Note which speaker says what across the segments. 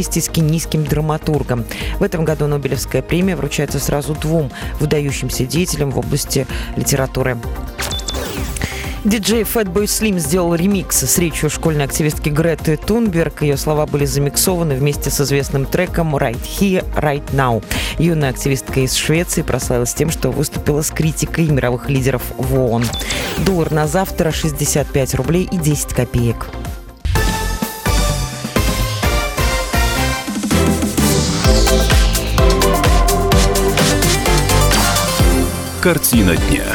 Speaker 1: вместе с кенийским драматургом. В этом году Нобелевская премия вручается сразу двум выдающимся деятелям в области литературы. Диджей Fatboy Slim сделал ремикс с речью школьной активистки Греты Тунберг. Ее слова были замиксованы вместе с известным треком «Right Here, Right Now». Юная активистка из Швеции прославилась тем, что выступила с критикой мировых лидеров в ООН. Доллар на завтра 65 рублей и 10 копеек.
Speaker 2: Картина дня.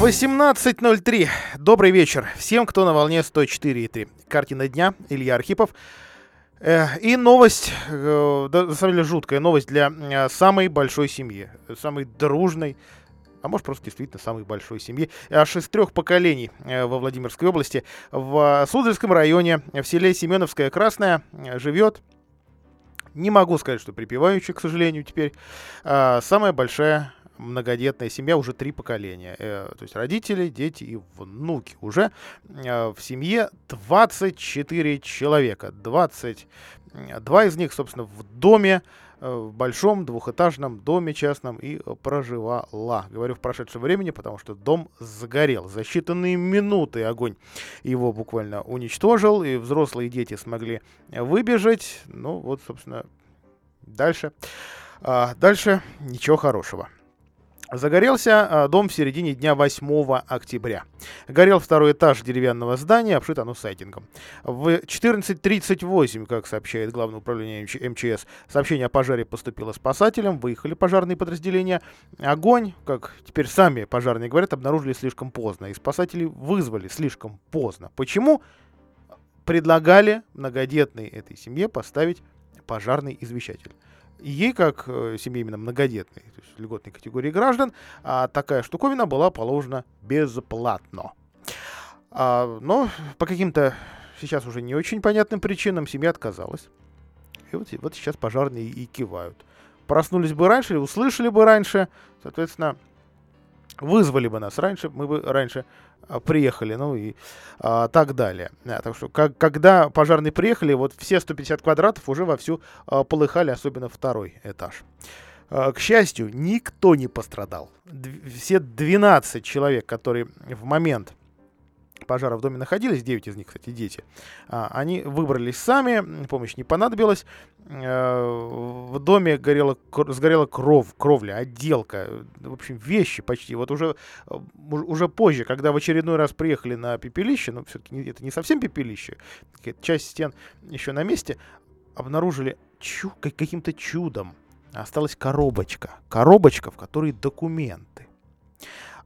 Speaker 3: 18.03. Добрый вечер всем, кто на волне 104.3. Картина дня. Илья Архипов. Э, и новость, э, на самом деле жуткая новость для э, самой большой семьи. Самой дружной, а может просто действительно самой большой семьи. Аж из трех поколений во Владимирской области. В Суздальском районе, в селе Семеновская Красная, живет не могу сказать, что припевающий, к сожалению, теперь. Самая большая многодетная семья уже три поколения. Э, то есть родители, дети и внуки. Уже э, в семье 24 человека. 22 из них, собственно, в доме, э, в большом двухэтажном доме частном и проживала. Говорю в прошедшем времени, потому что дом загорел. За считанные минуты огонь его буквально уничтожил, и взрослые дети смогли выбежать. Ну вот, собственно, дальше. А дальше ничего хорошего. Загорелся а, дом в середине дня 8 октября. Горел второй этаж деревянного здания, обшит оно сайдингом. В 14.38, как сообщает Главное управление МЧС, сообщение о пожаре поступило спасателям, выехали пожарные подразделения. Огонь, как теперь сами пожарные говорят, обнаружили слишком поздно, и спасатели вызвали слишком поздно. Почему? Предлагали многодетной этой семье поставить пожарный извещатель ей, как э, семье именно многодетной, то есть льготной категории граждан, а такая штуковина была положена бесплатно. А, но по каким-то сейчас уже не очень понятным причинам семья отказалась. И вот, вот сейчас пожарные и кивают. Проснулись бы раньше услышали бы раньше, соответственно, вызвали бы нас раньше, мы бы раньше а, приехали, ну и а, так далее. Да, так что, как, когда пожарные приехали, вот все 150 квадратов уже вовсю а, полыхали, особенно второй этаж. А, к счастью, никто не пострадал. Все 12 человек, которые в момент пожара в доме находились, 9 из них, кстати, дети, а, они выбрались сами, помощь не понадобилась. Э, в доме горела, сгорела кров, кровля, отделка, в общем, вещи почти. Вот уже, э, уже позже, когда в очередной раз приехали на пепелище, ну, все-таки это не совсем пепелище, часть стен еще на месте, обнаружили чу каким-то чудом осталась коробочка. Коробочка, в которой документы.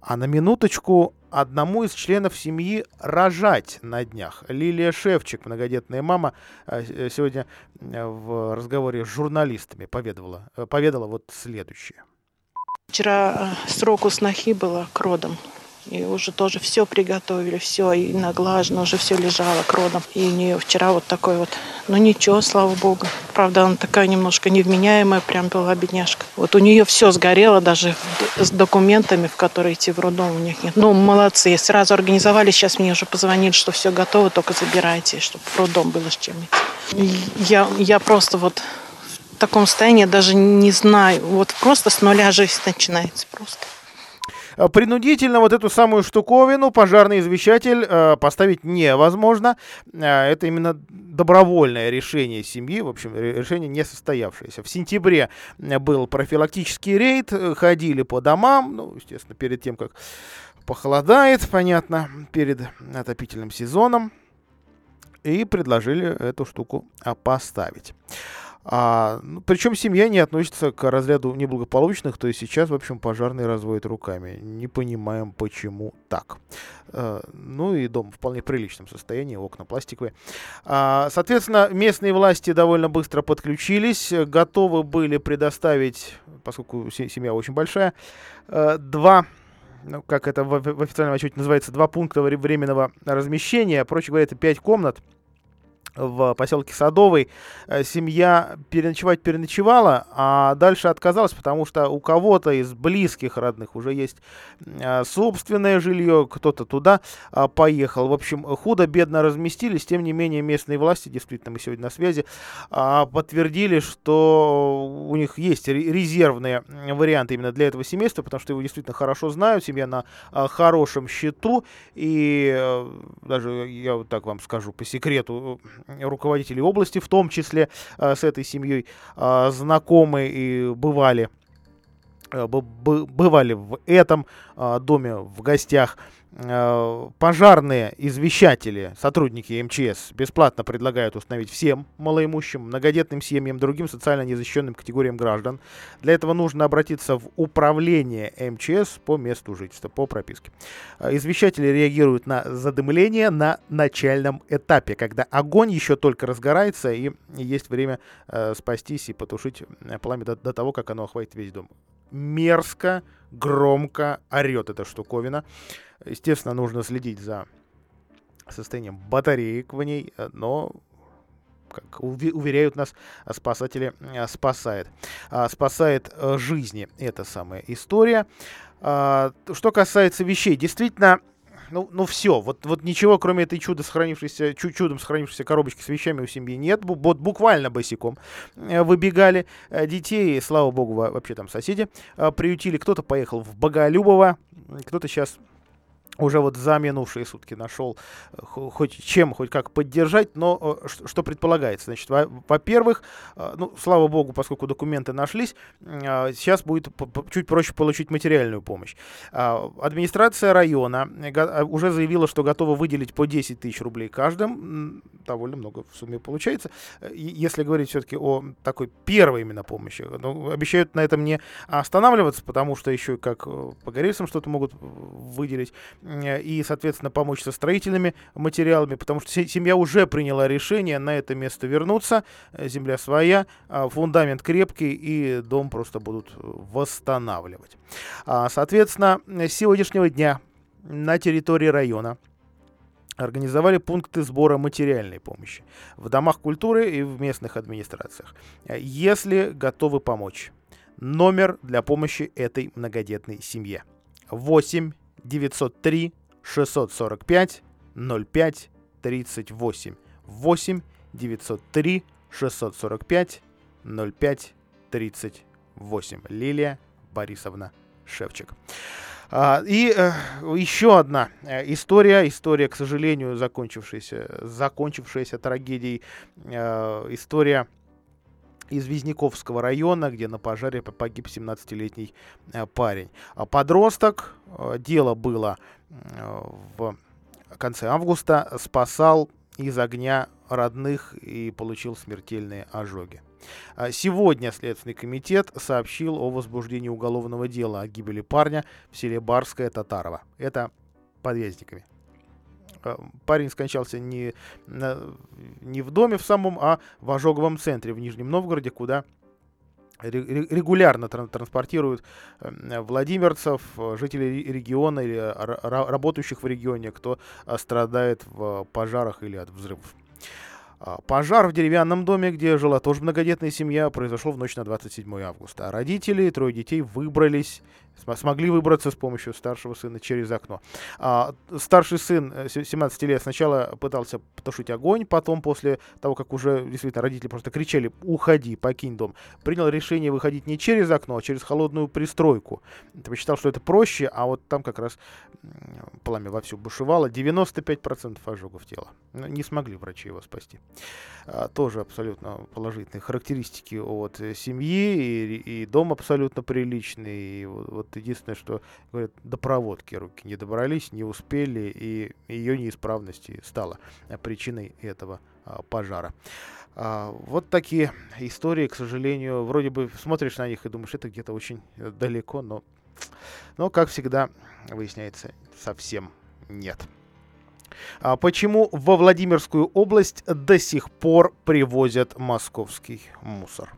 Speaker 3: А на минуточку одному из членов семьи рожать на днях. Лилия Шевчик, многодетная мама, э, э, сегодня э, в разговоре с журналистами поведала, поведала вот следующее.
Speaker 4: Вчера срок у снохи было к родам. И уже тоже все приготовили, все, и наглажено, уже все лежало к родам. И у нее вчера вот такой вот, ну ничего, слава богу. Правда, она такая немножко невменяемая, прям была бедняжка. Вот у нее все сгорело, даже с документами, в которые идти в роддом у них нет. Ну, молодцы, сразу организовали, сейчас мне уже позвонили, что все готово, только забирайте, чтобы в роддом было с чем идти. Я, я просто вот в таком состоянии даже не знаю. Вот просто с нуля жизнь начинается просто.
Speaker 3: Э, принудительно вот эту самую штуковину пожарный извещатель э, поставить невозможно. Э, это именно добровольное решение семьи, в общем, решение не состоявшееся. В сентябре был профилактический рейд, ходили по домам, ну, естественно, перед тем, как похолодает, понятно, перед отопительным сезоном, и предложили эту штуку поставить. А, ну, причем семья не относится к разряду неблагополучных, то есть сейчас, в общем, пожарные разводят руками. Не понимаем, почему так. А, ну и дом в вполне приличном состоянии, окна пластиковые. А, соответственно, местные власти довольно быстро подключились, готовы были предоставить, поскольку семья очень большая, а, два ну, как это в официальном отчете называется, два пункта временного размещения. Проще говоря, это пять комнат в поселке Садовый э, семья переночевать переночевала, а дальше отказалась, потому что у кого-то из близких родных уже есть э, собственное жилье, кто-то туда а, поехал. В общем, худо-бедно разместились, тем не менее местные власти, действительно, мы сегодня на связи, а, подтвердили, что у них есть резервные варианты именно для этого семейства, потому что его действительно хорошо знают, семья на а, хорошем счету, и э, даже, я вот так вам скажу по секрету, руководители области, в том числе э, с этой семьей э, знакомы и бывали э, бывали в этом доме в гостях. Э, пожарные извещатели, сотрудники МЧС, бесплатно предлагают установить всем малоимущим, многодетным семьям, другим социально незащищенным категориям граждан. Для этого нужно обратиться в управление МЧС по месту жительства, по прописке. Э, извещатели реагируют на задымление на начальном этапе, когда огонь еще только разгорается и есть время э, спастись и потушить э, пламя до, до того, как оно охватит весь дом. Мерзко, громко орет эта штуковина. Естественно, нужно следить за состоянием батареек в ней, э, но как уверяют нас спасатели, э, спасает. А, спасает э, жизни эта самая история. А, что касается вещей, действительно, ну, ну все, вот, вот ничего, кроме этой чудо сохранившейся, чудом сохранившейся коробочки с вещами у семьи нет. Вот буквально босиком выбегали детей, слава богу, вообще там соседи приютили. Кто-то поехал в Боголюбово, кто-то сейчас уже вот за минувшие сутки нашел э, хоть чем, хоть как поддержать, но э, что предполагается? Значит, во-первых, э, ну, слава богу, поскольку документы нашлись, сейчас будет чуть проще получить материальную помощь. А, администрация района уже заявила, что готова выделить по 10 тысяч рублей каждым, довольно много в сумме получается. Если говорить все-таки о такой первой именно помощи, ну, обещают на этом не останавливаться, потому что еще как по горельцам что-то могут выделить. Э, и, соответственно, помочь со строительными материалами, потому что семья уже приняла решение на это место вернуться. Э, земля своя, а фундамент крепкий, и дом просто будут восстанавливать. А, соответственно, с сегодняшнего дня на территории района организовали пункты сбора материальной помощи в домах культуры и в местных администрациях. Э, если готовы помочь, номер для помощи этой многодетной семье 8 903 645 05 38 8 903 645 05 38 Лилия Борисовна Шевчик. А, и э, еще одна э, история, история, к сожалению, закончившаяся, закончившаяся трагедией, э, история из Визняковского района, где на пожаре погиб 17-летний э, парень. А подросток, э, дело было э, в конце августа, спасал из огня родных и получил смертельные ожоги. А сегодня Следственный комитет сообщил о возбуждении уголовного дела о гибели парня в селе Барское Татарово. Это подъездниками. Э, парень скончался не, не в доме в самом, а в ожоговом центре в Нижнем Новгороде, куда регулярно транспортируют э, владимирцев, жителей региона или работающих в регионе, кто э, страдает в пожарах или от взрывов. А, пожар в деревянном доме, где жила тоже многодетная семья, произошел в ночь на 27 августа. Родители и трое детей выбрались смогли выбраться с помощью старшего сына через окно. А, старший сын 17 э, лет сначала пытался потушить огонь, потом после того, как уже действительно родители просто кричали «уходи, покинь дом», принял решение выходить не через окно, а через холодную пристройку. Посчитал, что это проще, а вот там как раз пламя вовсю бушевало. 95% ожогов тела. Ну, не смогли врачи его спасти. А, тоже абсолютно положительные характеристики от э, семьи, и, и дом абсолютно приличный, и вот, вот единственное, что, говорят, до проводки руки не добрались, не успели, и ее неисправности стала причиной этого а, пожара. А, вот такие истории, к сожалению, вроде бы смотришь на них и думаешь, это где-то очень далеко, но, но как всегда, выясняется, совсем нет. А почему во Владимирскую область до сих пор привозят московский мусор?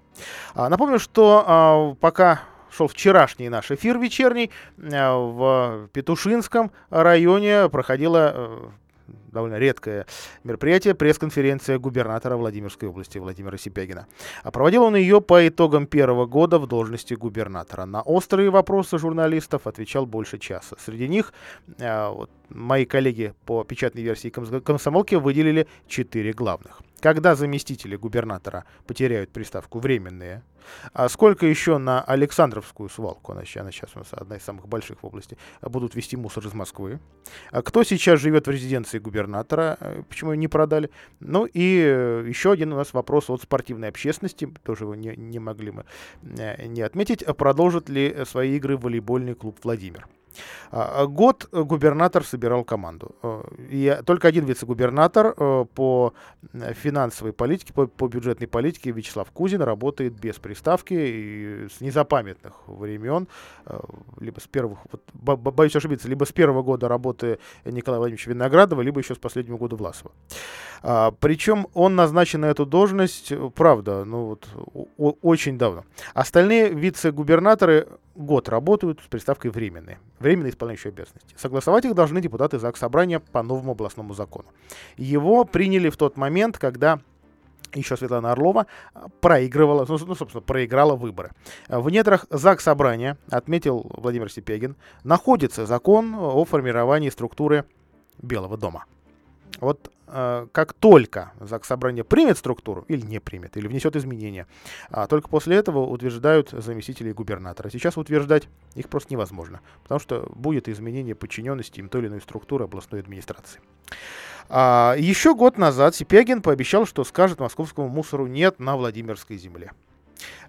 Speaker 3: Напомню, что пока шел вчерашний наш эфир вечерний, в Петушинском районе проходила довольно редкое мероприятие, пресс-конференция губернатора Владимирской области Владимира Сипягина. А проводил он ее по итогам первого года в должности губернатора. На острые вопросы журналистов отвечал больше часа. Среди них э, вот, мои коллеги по печатной версии комсомолки выделили четыре главных. Когда заместители губернатора потеряют приставку «временные», а сколько еще на Александровскую свалку, она, она сейчас у нас одна из самых больших в области, будут вести мусор из Москвы? А кто сейчас живет в резиденции губернатора, э, почему ее не продали? Ну и э, еще один у нас вопрос от спортивной общественности, тоже его не, не могли мы э, не отметить. Продолжит ли свои игры волейбольный клуб «Владимир»? А, а год губернатор собирал команду. Э, и только один вице-губернатор э, по финансовой политике, по, по бюджетной политике Вячеслав Кузин работает без приставки и с незапамятных времен, э, либо с первых, вот, боюсь ошибиться, либо с первого года работы Николая Владимировича Виноградова, либо еще с последнего года Власова. А, причем он назначен на эту должность, правда, ну вот, очень давно. Остальные вице-губернаторы год работают с приставкой «временные», временно исполняющие обязанности. Согласовать их должны депутаты ЗАГС Собрания по новому областному закону. Его приняли в тот момент, когда еще Светлана Орлова проигрывала, ну, ну, собственно, проиграла выборы. В недрах ЗАГС Собрания, отметил Владимир Сипегин, находится закон о формировании структуры Белого дома. Вот э, как только ЗАГС Собрание примет структуру, или не примет, или внесет изменения, а только после этого утверждают заместители губернатора. Сейчас утверждать их просто невозможно, потому что будет изменение подчиненности им той или иной структуры областной администрации. А, еще год назад Сипягин пообещал, что скажет московскому мусору «нет» на Владимирской земле.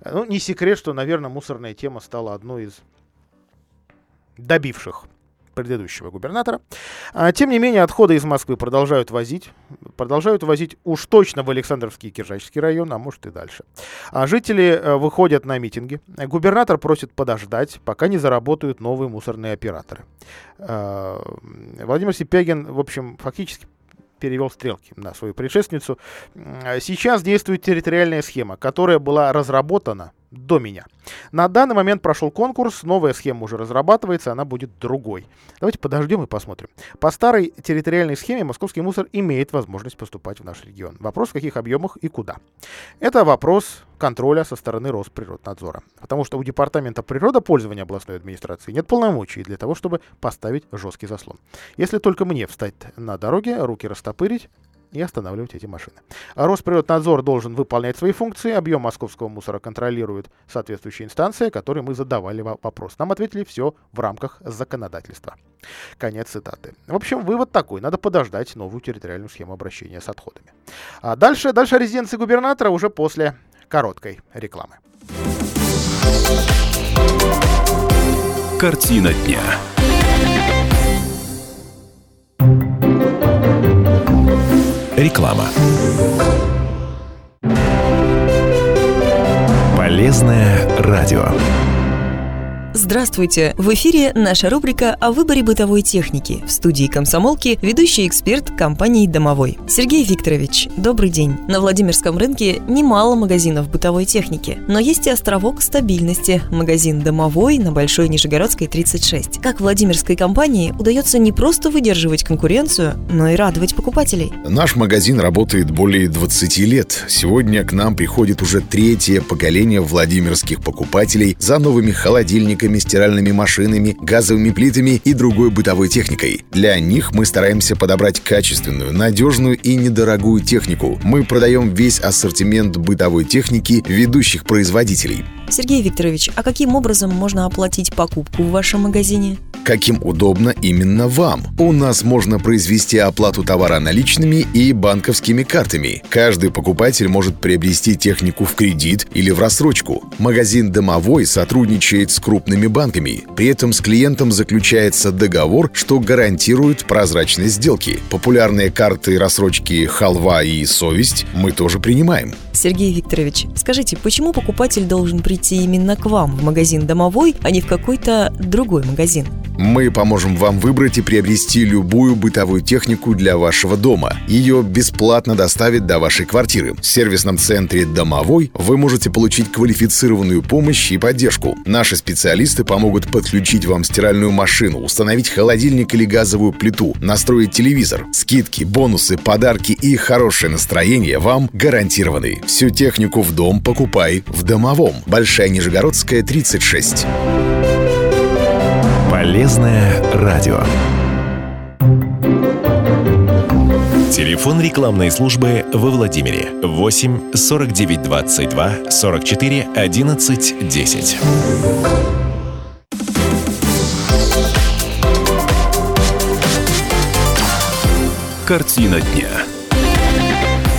Speaker 3: Ну, не секрет, что, наверное, мусорная тема стала одной из добивших предыдущего губернатора. А, тем не менее, отходы из Москвы продолжают возить. Продолжают возить уж точно в Александровский и Киржачский район, а может и дальше. А жители э, выходят на митинги. Губернатор просит подождать, пока не заработают новые мусорные операторы. А, Владимир Сипягин, в общем, фактически перевел стрелки на свою предшественницу. Сейчас действует территориальная схема, которая была разработана до меня. На данный момент прошел конкурс, новая схема уже разрабатывается, она будет другой. Давайте подождем и посмотрим. По старой территориальной схеме московский мусор имеет возможность поступать в наш регион. Вопрос, в каких объемах и куда. Это вопрос контроля со стороны Росприроднадзора. Потому что у Департамента природопользования областной администрации нет полномочий для того, чтобы поставить жесткий заслон. Если только мне встать на дороге, руки растопырить, и останавливать эти машины. Росприроднадзор должен выполнять свои функции. Объем московского мусора контролирует соответствующая инстанция, которой мы задавали вопрос. Нам ответили все в рамках законодательства. Конец цитаты. В общем, вывод такой. Надо подождать новую территориальную схему обращения с отходами. А дальше, дальше резиденции губернатора уже после короткой рекламы.
Speaker 2: Картина дня. Реклама. Полезное радио.
Speaker 5: Здравствуйте! В эфире наша рубрика о выборе бытовой техники. В студии комсомолки ведущий эксперт компании «Домовой». Сергей Викторович, добрый день. На Владимирском рынке немало магазинов бытовой техники, но есть и островок стабильности – магазин «Домовой» на Большой Нижегородской 36. Как Владимирской компании удается не просто выдерживать конкуренцию, но и радовать покупателей?
Speaker 6: Наш магазин работает более 20 лет. Сегодня к нам приходит уже третье поколение владимирских покупателей за новыми холодильниками, холодильниками, стиральными машинами, газовыми плитами и другой бытовой техникой. Для них мы стараемся подобрать качественную, надежную и недорогую технику. Мы продаем весь ассортимент бытовой техники ведущих производителей.
Speaker 5: Сергей Викторович, а каким образом можно оплатить покупку в вашем магазине?
Speaker 6: Каким удобно именно вам. У нас можно произвести оплату товара наличными и банковскими картами. Каждый покупатель может приобрести технику в кредит или в рассрочку. Магазин «Домовой» сотрудничает с крупными банками. При этом с клиентом заключается договор, что гарантирует прозрачность сделки. Популярные карты рассрочки «Халва» и «Совесть» мы тоже принимаем.
Speaker 5: Сергей Викторович, скажите, почему покупатель должен прийти именно к вам в магазин «Домовой», а не в какой-то другой магазин?
Speaker 6: Мы поможем вам выбрать и приобрести любую бытовую технику для вашего дома. Ее бесплатно доставят до вашей квартиры. В сервисном центре «Домовой» вы можете получить квалифицированную помощь и поддержку. Наши специалисты помогут подключить вам стиральную машину, установить холодильник или газовую плиту, настроить телевизор. Скидки, бонусы, подарки и хорошее настроение вам гарантированы. Всю технику в дом покупай в «Домовом». Большая Нижегородская, 36.
Speaker 2: Полезное радио. Телефон рекламной службы во Владимире 8 49 22 44 11 10. Картина дня.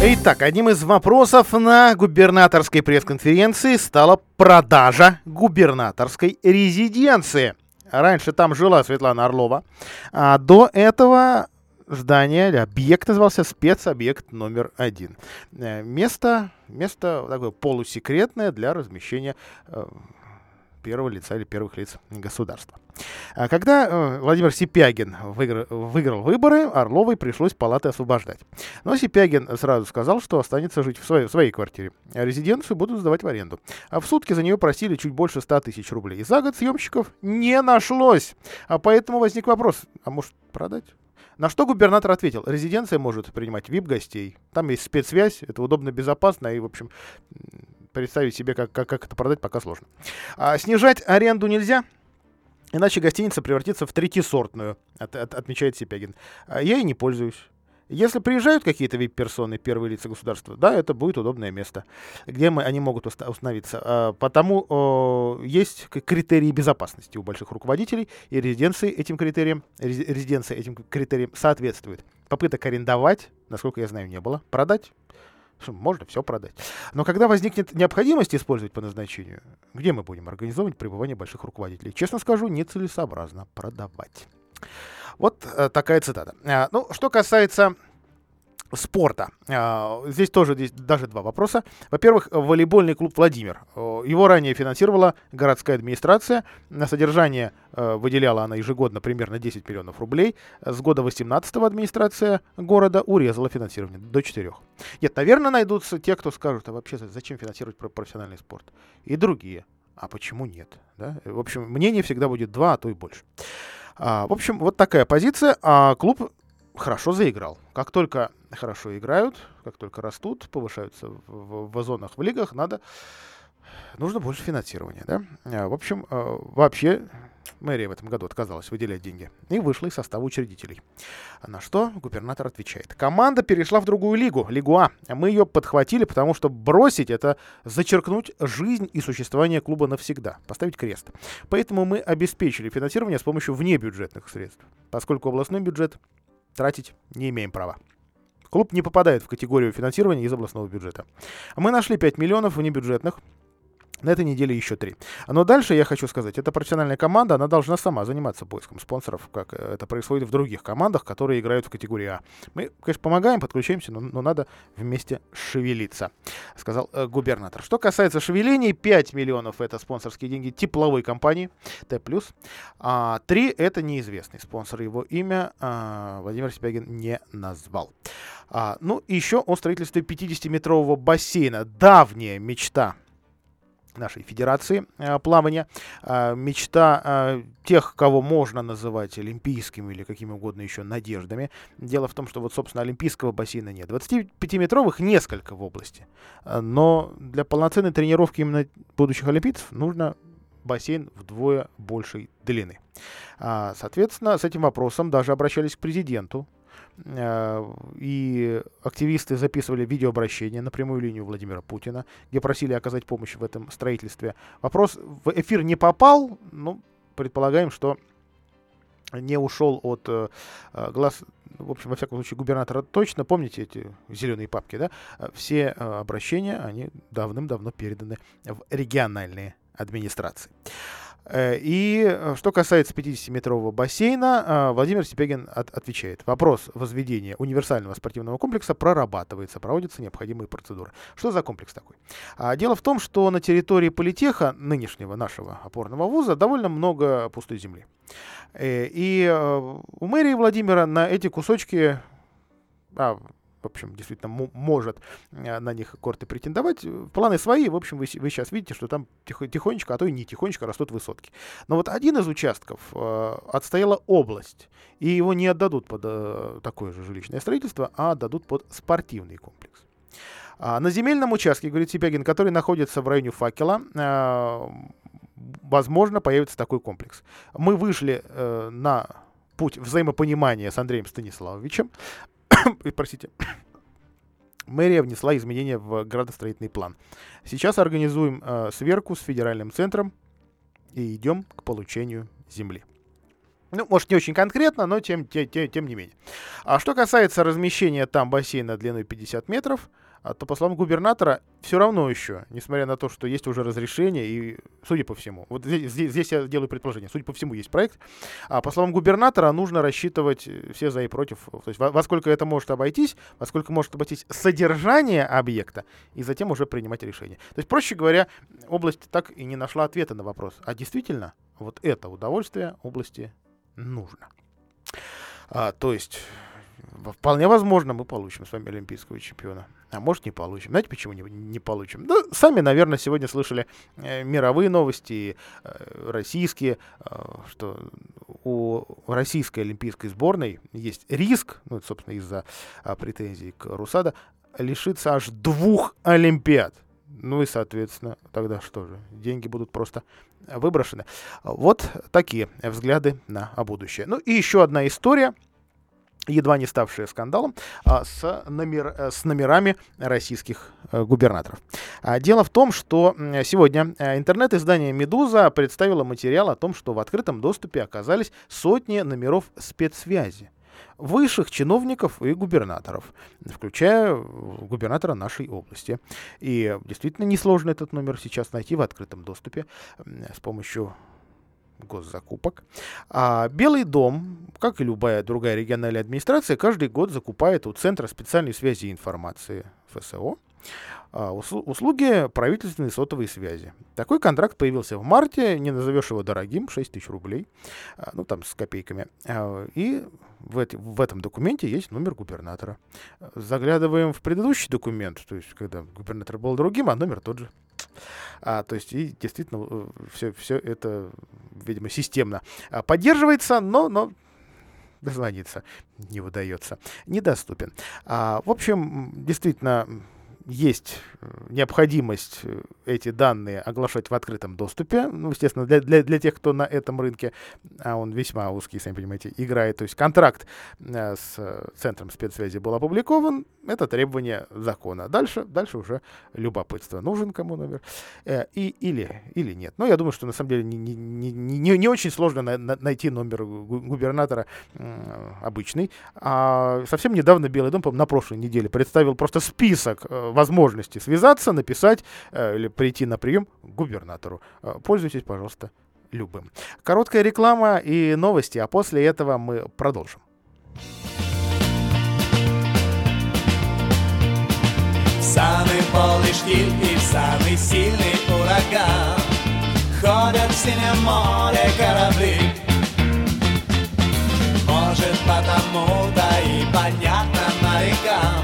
Speaker 3: Итак, одним из вопросов на губернаторской пресс-конференции стала продажа губернаторской резиденции. Раньше там жила Светлана Орлова, а до этого здание или объект назывался спецобъект номер один. Э, Место, место такое полусекретное для размещения э, первого лица или первых лиц государства. А когда э, Владимир Сипягин выиграл, выиграл выборы, Орловой пришлось палаты освобождать. Но Сипягин сразу сказал, что останется жить в своей, в своей квартире, а резиденцию будут сдавать в аренду. А в сутки за нее просили чуть больше 100 тысяч рублей. И за год съемщиков не нашлось. А поэтому возник вопрос, а может продать? На что губернатор ответил, резиденция может принимать вип-гостей. Там есть спецсвязь, это удобно, безопасно и, в общем, представить себе, как, как, как это продать, пока сложно. А снижать аренду нельзя, иначе гостиница превратится в третьесортную, от, от, отмечает Сипягин. А я и не пользуюсь. Если приезжают какие-то вип-персоны, первые лица государства, да, это будет удобное место, где мы, они могут уста- установиться. А, потому э, есть критерии безопасности у больших руководителей, и резиденции этим критериям, рез- резиденция этим критериям соответствует. Попыток арендовать, насколько я знаю, не было. Продать Можно все продать. Но когда возникнет необходимость использовать по назначению, где мы будем организовывать пребывание больших руководителей? Честно скажу, нецелесообразно продавать. Вот э, такая цитата. А, ну, что касается спорта. А, Здесь тоже здесь даже два вопроса. Во-первых, волейбольный клуб «Владимир». О, Его ранее финансировала городская администрация. На содержание э, выделяла она ежегодно примерно 10 миллионов рублей. С года 18-го администрация города урезала финансирование до 4. Нет, наверное, найдутся те, кто скажут, а вообще зачем финансировать про- профессиональный спорт? И другие. А почему нет? Да? В общем, мнение всегда будет два, а то и больше. А, в общем, вот такая позиция. А клуб хорошо заиграл. Как только хорошо играют, как только растут, повышаются в, в, в зонах, в лигах, надо нужно больше финансирования. Да? А, В общем, э, вообще мэрия в этом году отказалась выделять деньги и вышла из состава учредителей. На что губернатор отвечает. Команда перешла в другую лигу, Лигу А. Мы ее подхватили, потому что бросить это зачеркнуть жизнь и существование клуба навсегда, поставить крест. Поэтому мы обеспечили финансирование с помощью внебюджетных средств, поскольку областной бюджет тратить не имеем права. Клуб не попадает в категорию финансирования из областного бюджета. Мы нашли 5 миллионов внебюджетных. На этой неделе еще три. Но дальше я хочу сказать, это профессиональная команда, она должна сама заниматься поиском спонсоров, как э, это происходит в других командах, которые играют в категории А. Мы, конечно, помогаем, подключаемся, но, но надо вместе шевелиться, сказал э, губернатор. Что касается шевелений, 5 миллионов это спонсорские деньги тепловой компании Т+, а 3 это неизвестный спонсор, его имя а, Владимир Сипягин не назвал. А, ну, еще о строительстве 50-метрового бассейна. Давняя мечта нашей федерации э, плавания, э, мечта э, тех, кого можно называть олимпийскими или какими угодно еще надеждами. Дело в том, что вот, собственно, олимпийского бассейна нет. 25-метровых несколько в области, э, но для полноценной тренировки именно будущих олимпийцев нужно бассейн вдвое большей длины. А, Соответственно, с этим вопросом даже обращались к президенту и активисты записывали видеообращение на прямую линию Владимира Путина, где просили оказать помощь в этом строительстве. Вопрос в эфир не попал, но предполагаем, что не ушел от э, э, глаз, в общем, во всяком случае, губернатора точно. Помните эти зеленые папки, да? Э, Все э, обращения, они давным-давно переданы в региональные администрации. Э, и э, что касается 50-метрового бассейна, э, Владимир Степегин от, отвечает. Вопрос возведения универсального спортивного комплекса прорабатывается, проводятся необходимые процедуры. Что за комплекс такой? А, дело в том, что на территории политеха, нынешнего нашего опорного вуза, довольно много пустой земли. И у мэрии Владимира на эти кусочки а, в общем, действительно может э, на них корты претендовать. Планы свои, в общем, вы, вы сейчас видите, что там тихонечко, а то и не тихонечко растут высотки. Но вот один из участков э, отстояла область, и его не отдадут под э, такое же жилищное строительство, а отдадут под спортивный комплекс. А на земельном участке, говорит Сипягин, который находится в районе факела, э, возможно, появится такой комплекс. Мы вышли э, на путь взаимопонимания с Андреем Станиславовичем. простите, мэрия внесла изменения в градостроительный план. Сейчас организуем э, сверку с федеральным центром и идем к получению земли. Ну, может, не очень конкретно, но тем, тем, тем, тем не менее. А что касается размещения там бассейна длиной 50 метров, а то, по словам губернатора, все равно еще, несмотря на то, что есть уже разрешение, и, судя по всему, вот здесь, здесь, я делаю предположение, судя по всему, есть проект, а по словам губернатора, нужно рассчитывать все за и против, то есть во, во сколько это может обойтись, во сколько может обойтись содержание объекта, и затем уже принимать решение. То есть, проще говоря, область так и не нашла ответа на вопрос, а действительно вот это удовольствие области нужно. А, то есть вполне возможно, мы получим с вами олимпийского чемпиона. А может, не получим. Знаете, почему не, не получим? Да, сами, наверное, сегодня слышали э, мировые новости, э, российские, э, что у российской олимпийской сборной есть риск, ну, собственно, из-за э, претензий к Русада, лишиться аж двух олимпиад. Ну и, соответственно, тогда что же? Деньги будут просто выброшены. Вот такие взгляды на будущее. Ну и еще одна история – едва не ставшие скандалом, а, с, номер, э, с номерами российских э, губернаторов. А, дело в том, что сегодня э, интернет-издание «Медуза» представило материал о том, что в открытом доступе оказались сотни номеров спецсвязи высших чиновников и губернаторов, включая губернатора нашей области. И действительно несложно этот номер сейчас найти в открытом доступе с помощью госзакупок. А Белый дом, как и любая другая региональная администрация, каждый год закупает у Центра специальной связи и информации ФСО услуги правительственной сотовой связи. Такой контракт появился в марте, не назовешь его дорогим, 6 тысяч рублей, а, ну там с копейками. А, и в, эти, в этом документе есть номер губернатора. Заглядываем в предыдущий документ, то есть когда губернатор был другим, а номер тот же. А, то есть и действительно все, все это, видимо, системно поддерживается, но, но дозвониться не удается, недоступен. А, в общем, действительно, есть э, необходимость э, эти данные оглашать в открытом доступе. Ну, естественно, для, для, для тех, кто на этом рынке, а он весьма узкий, сами понимаете, играет. То есть контракт э, с Центром спецсвязи был опубликован. Это требование закона. Дальше, дальше уже любопытство. Нужен кому номер и, или, или нет. Но я думаю, что на самом деле не, не, не, не очень сложно на, на, найти номер губернатора обычный. А совсем недавно Белый дом, на прошлой неделе, представил просто список возможности связаться, написать э, или прийти на прием к губернатору. Э, пользуйтесь, пожалуйста, любым. Короткая реклама и новости, а после этого мы продолжим.
Speaker 7: Самый полный штиль и самый сильный ураган Ходят в синем море корабли Может потому-то и понятно морякам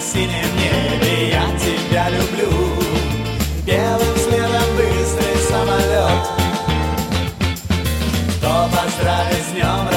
Speaker 7: синем небе. Я тебя люблю. Белым следом быстрый самолет. Кто поздравит с днем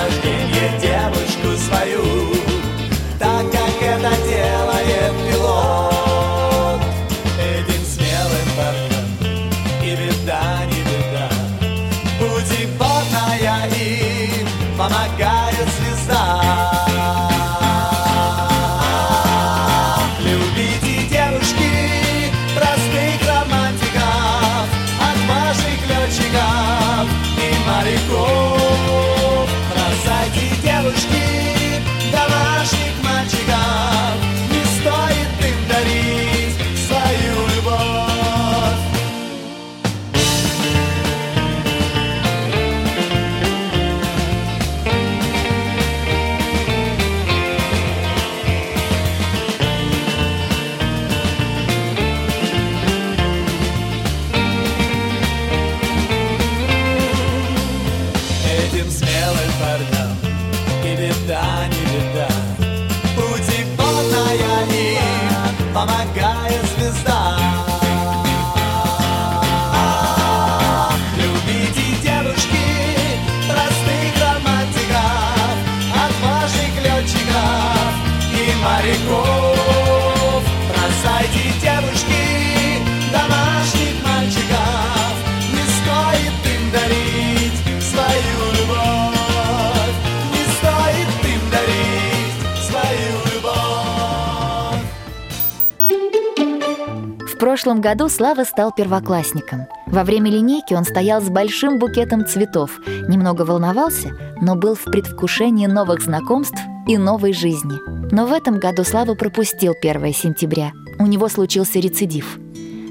Speaker 8: году Слава стал первоклассником. Во время линейки он стоял с большим букетом цветов, немного волновался, но был в предвкушении новых знакомств и новой жизни. Но в этом году Слава пропустил 1 сентября. У него случился рецидив.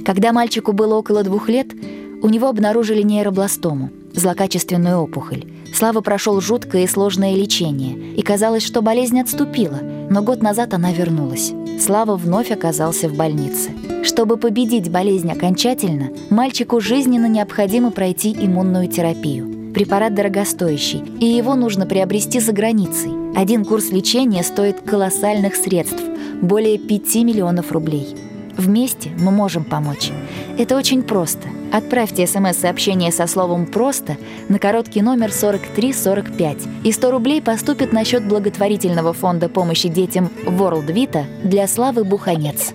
Speaker 8: Когда мальчику было около двух лет, у него обнаружили нейробластому – злокачественную опухоль. Слава прошел жуткое и сложное лечение, и казалось, что болезнь отступила, но год назад она вернулась. Слава вновь оказался в больнице. Чтобы победить болезнь окончательно, мальчику жизненно необходимо пройти иммунную терапию. Препарат дорогостоящий, и его нужно приобрести за границей. Один курс лечения стоит колоссальных средств – более 5 миллионов рублей. Вместе мы можем помочь. Это очень просто. Отправьте смс-сообщение со словом «просто» на короткий номер 4345, и 100 рублей поступит на счет благотворительного фонда помощи детям World Vita для Славы Буханец.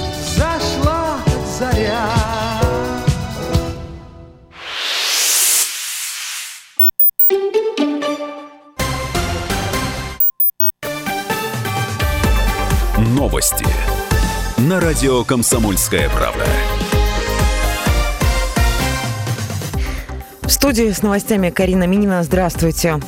Speaker 2: Новости на радио «Комсомольская правда».
Speaker 1: В студии с новостями Карина Минина. Здравствуйте.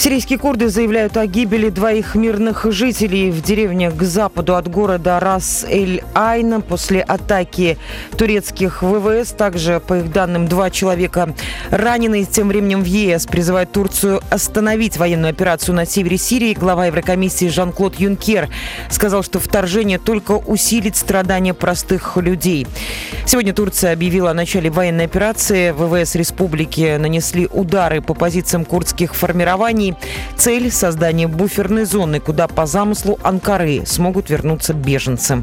Speaker 1: Сирийские курды заявляют о гибели двоих мирных жителей в деревне к западу от города Рас-эль-Айн после атаки турецких ВВС. Также, по их данным, два человека ранены. Тем временем в ЕС призывает Турцию остановить военную операцию на севере Сирии. Глава Еврокомиссии Жан-Клод Юнкер сказал, что вторжение только усилит страдания простых людей. Сегодня Турция объявила о начале военной операции. ВВС республики нанесли удары по позициям курдских формирований. Цель – создание буферной зоны, куда по замыслу Анкары смогут вернуться беженцы.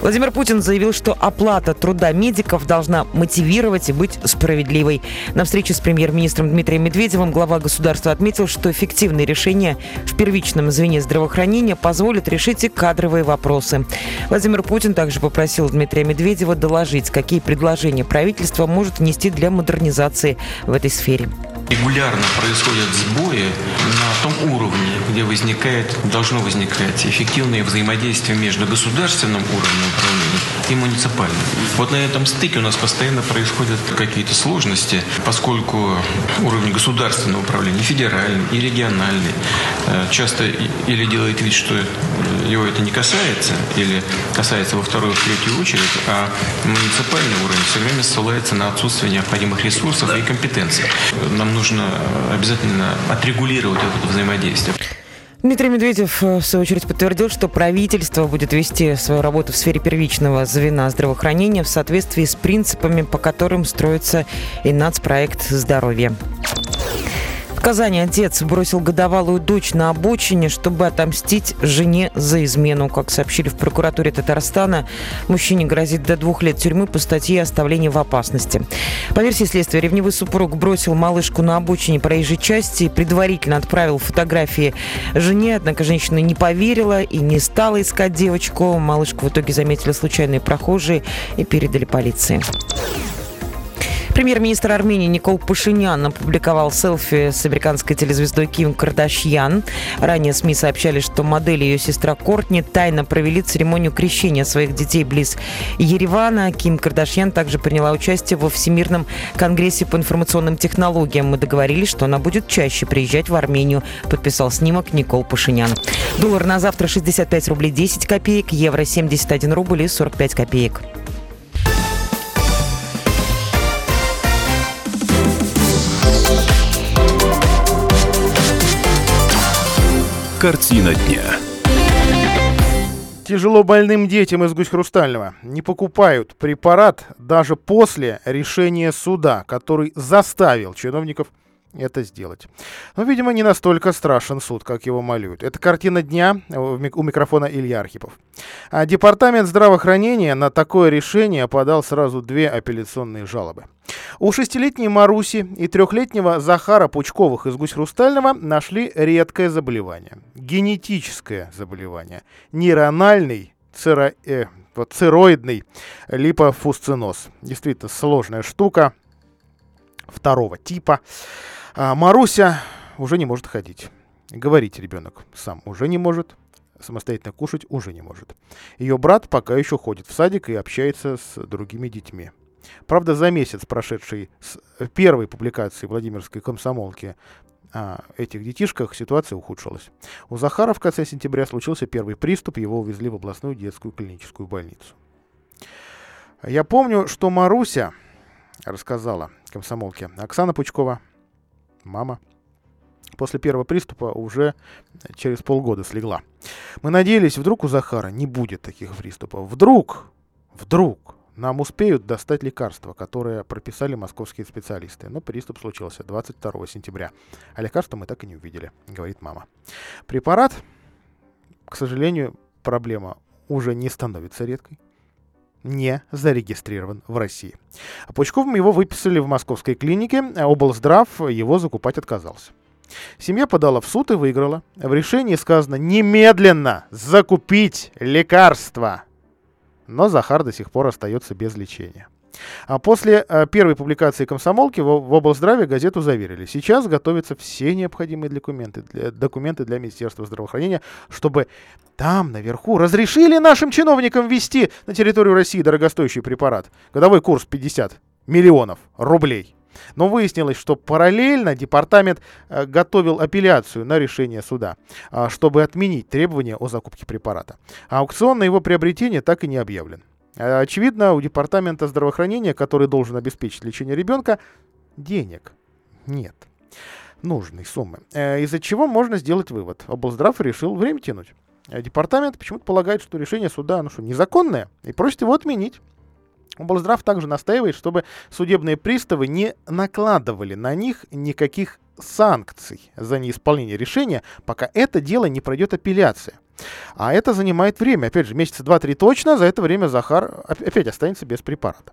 Speaker 1: Владимир Путин заявил, что оплата труда медиков должна мотивировать и быть справедливой. На встрече с премьер-министром Дмитрием Медведевым глава государства отметил, что эффективные решения в первичном звене здравоохранения позволят решить и кадровые вопросы. Владимир Путин также попросил Дмитрия Медведева доложить, какие предложения правительство может внести для модернизации в этой сфере.
Speaker 9: Регулярно происходят сбои на том уровне, где возникает, должно возникать эффективное взаимодействие между государственным уровнем управления и муниципальным. Вот на этом стыке у нас постоянно происходят какие-то сложности, поскольку уровень государственного управления, федеральный и региональный, э, часто или делает вид, что его это не касается, или касается во вторую, в третью очередь, а муниципальный уровень все время ссылается на отсутствие необходимых ресурсов и компетенций. Нам нужно обязательно отрегулировать это взаимодействие.
Speaker 1: Дмитрий Медведев, в свою очередь, подтвердил, что правительство будет вести свою работу в сфере первичного звена здравоохранения в соответствии с принципами, по которым строится и нацпроект здоровья. Казани отец бросил годовалую дочь на обочине, чтобы отомстить жене за измену. Как сообщили в прокуратуре Татарстана, мужчине грозит до двух лет тюрьмы по статье «Оставление в опасности». По версии следствия, ревнивый супруг бросил малышку на обочине проезжей части и предварительно отправил фотографии жене, однако женщина не поверила и не стала искать девочку. Малышку в итоге заметили случайные прохожие и передали полиции. Премьер-министр Армении Никол Пашинян опубликовал селфи с американской телезвездой Ким Кардашьян. Ранее СМИ сообщали, что модель и ее сестра Кортни тайно провели церемонию крещения своих детей близ Еревана. Ким Кардашьян также приняла участие во Всемирном конгрессе по информационным технологиям. Мы договорились, что она будет чаще приезжать в Армению, подписал снимок Никол Пашинян. Доллар на завтра 65 рублей 10 копеек, евро 71 рубль и 45 копеек.
Speaker 2: Картина дня.
Speaker 3: Тяжело больным детям из гусь хрустального не покупают препарат даже после решения суда, который заставил чиновников это сделать. Но, видимо, не настолько страшен суд, как его малюют. Это картина дня у микрофона Илья Архипов. А Департамент здравоохранения на такое решение подал сразу две апелляционные жалобы. У шестилетней Маруси и трехлетнего Захара Пучковых из Гусь Хрустального нашли редкое заболевание. Генетическое заболевание. Нейрональный циро, э, вот, цероидный липофусциноз. Действительно сложная штука второго типа. А Маруся уже не может ходить. Говорить ребенок сам уже не может. Самостоятельно кушать уже не может. Ее брат пока еще ходит в садик и общается с другими детьми. Правда, за месяц, прошедший с первой публикации Владимирской комсомолки о этих детишках, ситуация ухудшилась. У Захара в конце сентября случился первый приступ, его увезли в областную детскую клиническую больницу. Я помню, что Маруся рассказала комсомолке Оксана Пучкова, мама, после первого приступа уже через полгода слегла. Мы надеялись, вдруг у Захара не будет таких приступов. Вдруг, вдруг нам успеют достать лекарства, которые прописали московские специалисты. Но приступ случился 22 сентября. А лекарства мы так и не увидели, говорит мама. Препарат, к сожалению, проблема уже не становится редкой не зарегистрирован в России. Пучковым его выписали в московской клинике, а облздрав его закупать отказался. Семья подала в суд и выиграла. В решении сказано немедленно закупить лекарства. Но Захар до сих пор остается без лечения. А после э, первой публикации комсомолки в, облздраве газету заверили. Сейчас готовятся все необходимые документы для, документы для Министерства здравоохранения, чтобы там, наверху, разрешили нашим чиновникам ввести на территорию России дорогостоящий препарат. Годовой курс 50 миллионов рублей. Но выяснилось, что параллельно департамент э, готовил апелляцию на решение суда, э, чтобы отменить требования о закупке препарата. А аукцион на его приобретение так и не объявлен. Э, очевидно, у департамента здравоохранения, который должен обеспечить лечение ребенка, денег нет нужной суммы. Э, из-за чего можно сделать вывод. Облздрав решил время тянуть. Э, департамент почему-то полагает, что решение суда ну что, незаконное и просит его отменить. Облздрав также настаивает, чтобы судебные приставы не накладывали на них никаких санкций за неисполнение решения, пока это дело не пройдет апелляция. А это занимает время. Опять же, месяца два-три точно. За это время Захар опять останется без препарата.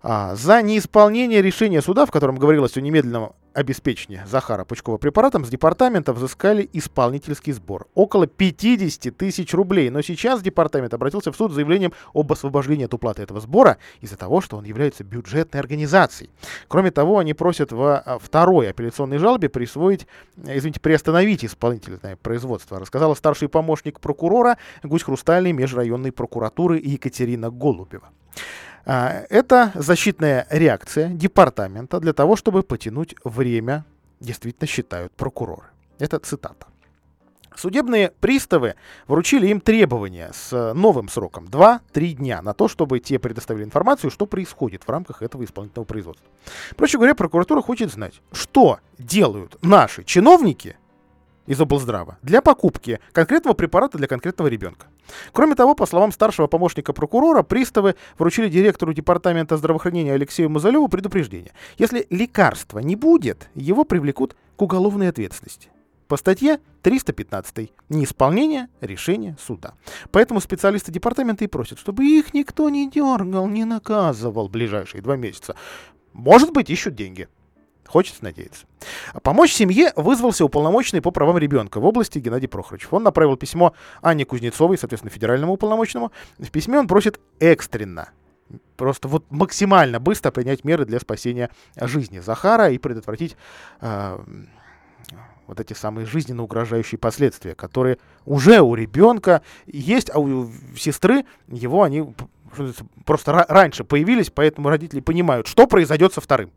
Speaker 3: А, за неисполнение решения суда, в котором говорилось о немедленном обеспечении Захара Пучкова препаратом, с департамента взыскали исполнительский сбор. Около 50 тысяч рублей. Но сейчас департамент обратился в суд с заявлением об освобождении от уплаты этого сбора из-за того, что он является бюджетной организацией. Кроме того, они просят во а, второй апелляционной жалобе присвоить, извините, приостановить исполнительное производство, рассказала старший помощник прокурора Гусь Хрустальной межрайонной прокуратуры Екатерина Голубева. А, это защитная реакция департамента для того, чтобы потянуть время, действительно считают прокуроры. Это цитата. Судебные приставы вручили им требования с новым сроком 2-3 дня на то, чтобы те предоставили информацию, что происходит в рамках этого исполнительного производства. Проще говоря, прокуратура хочет знать, что делают наши чиновники из облздрава для покупки конкретного препарата для конкретного ребенка. Кроме того, по словам старшего помощника прокурора, приставы вручили директору департамента здравоохранения Алексею Мазалеву предупреждение. Если лекарства не будет, его привлекут к уголовной ответственности. По статье 315 неисполнение решения суда. Поэтому специалисты департамента и просят, чтобы их никто не дергал, не наказывал в ближайшие два месяца. Может быть, ищут деньги. Хочется надеяться. Помочь семье вызвался уполномоченный по правам ребенка в области Геннадий Прохорович. Он направил письмо Анне Кузнецовой, соответственно, федеральному уполномоченному. В письме он просит экстренно просто вот максимально быстро принять меры для спасения жизни Захара и предотвратить э, вот эти самые жизненно угрожающие последствия, которые уже у ребенка есть, а у сестры его они просто раньше появились, поэтому родители понимают, что произойдет со вторым.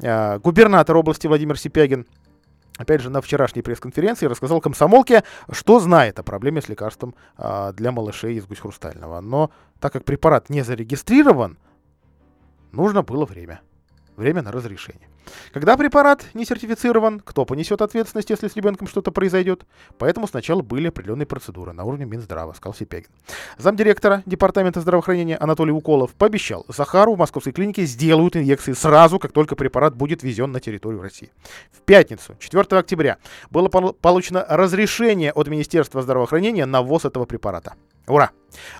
Speaker 3: Э, губернатор области Владимир Сипягин опять же, на вчерашней пресс-конференции рассказал комсомолке, что знает о проблеме с лекарством а, для малышей из гусь хрустального. Но так как препарат не зарегистрирован, нужно было время. Время на разрешение. Когда препарат не сертифицирован, кто понесет ответственность, если с ребенком что-то произойдет? Поэтому сначала были определенные процедуры на уровне Минздрава, сказал Сипягин. Замдиректора Департамента здравоохранения Анатолий Уколов пообещал, Захару в московской клинике сделают инъекции сразу, как только препарат будет везен на территорию России. В пятницу, 4 октября, было получено разрешение от Министерства здравоохранения на ввоз этого препарата. Ура!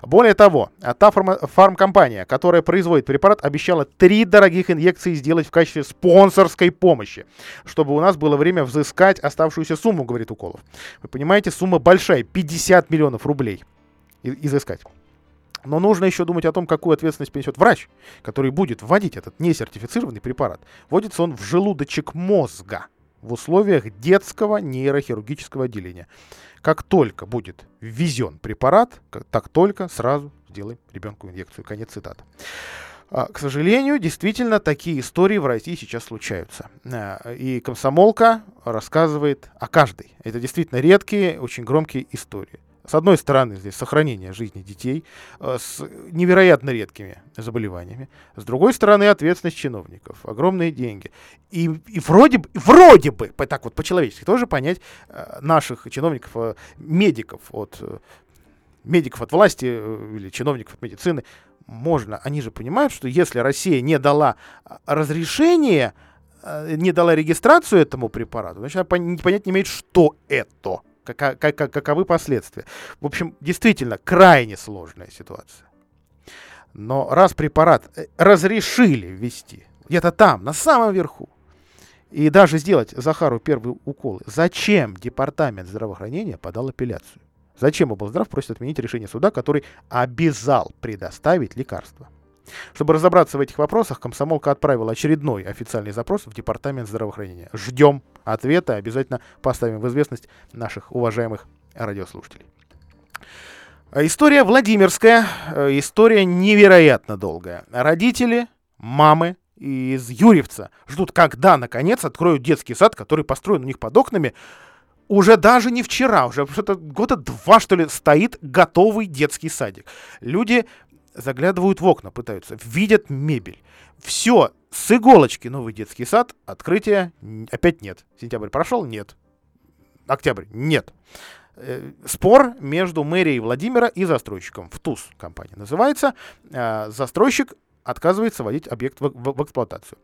Speaker 3: Более того, та фармкомпания, которая производит препарат, обещала три дорогих инъекции сделать в качестве спонсорской помощи, чтобы у нас было время взыскать оставшуюся сумму, говорит Уколов. Вы понимаете, сумма большая, 50 миллионов рублей изыскать. Но нужно еще думать о том, какую ответственность понесет врач, который будет вводить этот несертифицированный препарат. Вводится он в желудочек мозга в условиях детского нейрохирургического отделения. Как только будет ввезен препарат, так только сразу сделаем ребенку инъекцию. Конец цитаты. А, к сожалению, действительно, такие истории в России сейчас случаются. А, и комсомолка рассказывает о каждой. Это действительно редкие, очень громкие истории. С одной стороны, здесь сохранение жизни детей э, с невероятно редкими заболеваниями. С другой стороны, ответственность чиновников, огромные деньги. И, и вроде, бы, вроде бы, так вот по-человечески, тоже понять э, наших чиновников, э, медиков от медиков от власти или чиновников от медицины можно. Они же понимают, что если Россия не дала разрешение, не дала регистрацию этому препарату, значит, она понять не имеет, что это как, как, каковы последствия. В общем, действительно, крайне сложная ситуация. Но раз препарат э, разрешили ввести, где-то там, на самом верху, и даже сделать Захару первый укол, зачем Департамент здравоохранения подал апелляцию? Зачем облздрав просит отменить решение суда, который обязал предоставить лекарство? Чтобы разобраться в этих вопросах, комсомолка отправила очередной официальный запрос в Департамент здравоохранения. Ждем ответа, обязательно поставим в известность наших уважаемых радиослушателей. История Владимирская, э, история невероятно долгая. Родители, мамы из Юрьевца ждут, когда, наконец, откроют детский сад, который построен у них под окнами, уже даже не вчера, уже что-то года два, что ли, стоит готовый детский садик. Люди заглядывают в окна, пытаются, видят мебель. Все, с иголочки новый детский сад, открытия опять нет. Сентябрь прошел? Нет. Октябрь? Нет. Э, спор между мэрией Владимира и застройщиком. В ТУЗ компания называется. Э, застройщик отказывается вводить объект в, в, в эксплуатацию.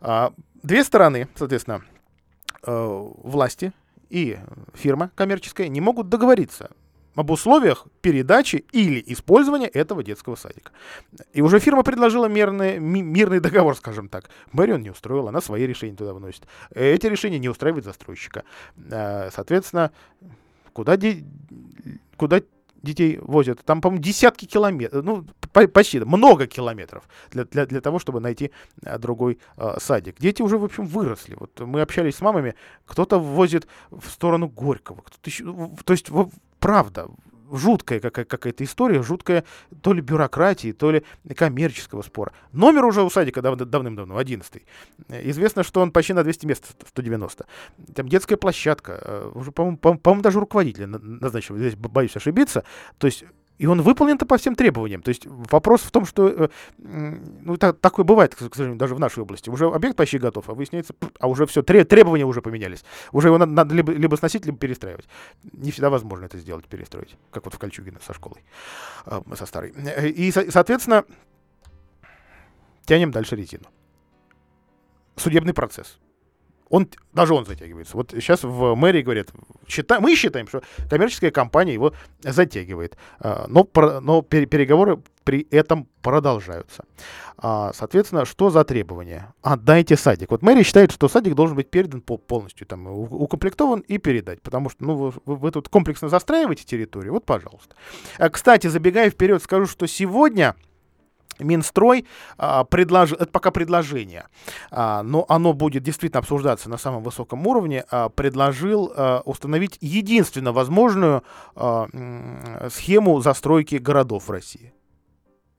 Speaker 3: А, две стороны, соответственно, э, власти и фирма коммерческая не могут договориться об условиях передачи или использования этого детского садика. И уже фирма предложила мирный, мирный договор, скажем так. Мэри он не устроил, она свои решения туда вносит. Эти решения не устраивают застройщика. Э, соответственно, куда, де, куда детей возят? Там, по-моему, десятки километров, ну, почти, много километров для, для, для того, чтобы найти э, другой э, садик. Дети уже, в общем, выросли. Вот мы общались с мамами, кто-то возит в сторону Горького, кто-то еще, то есть правда, жуткая какая- какая-то история, жуткая то ли бюрократии, то ли коммерческого спора. Номер уже у садика дав- давным-давно, 11 Известно, что он почти на 200 мест, 190. Там детская площадка, э, уже, по-моему, по-моему даже руководителя назначил, здесь боюсь ошибиться. То есть и он выполнен-то по всем требованиям. То есть вопрос в том, что, э, ну, так, такое бывает, к сожалению, даже в нашей области. Уже объект почти готов, а выясняется, а уже все, требования уже поменялись. Уже его надо, надо либо, либо сносить, либо перестраивать. Не всегда возможно это сделать, перестроить, как вот в Кольчугино со школой, э, со старой. И, соответственно, тянем дальше резину. Судебный процесс он, даже он затягивается. Вот сейчас в мэрии говорят, считай, мы считаем, что коммерческая компания его затягивает, а, но, но переговоры при этом продолжаются. А, соответственно, что за требования? Отдайте садик. Вот мэрия считает, что садик должен быть передан полностью, там, укомплектован и передать, потому что ну, вы, вы тут комплексно застраиваете территорию, вот, пожалуйста. А, кстати, забегая вперед, скажу, что сегодня Минстрой а, предложил, это пока предложение, а, но оно будет действительно обсуждаться на самом высоком уровне, а, предложил установить единственно возможную схему застройки городов в России.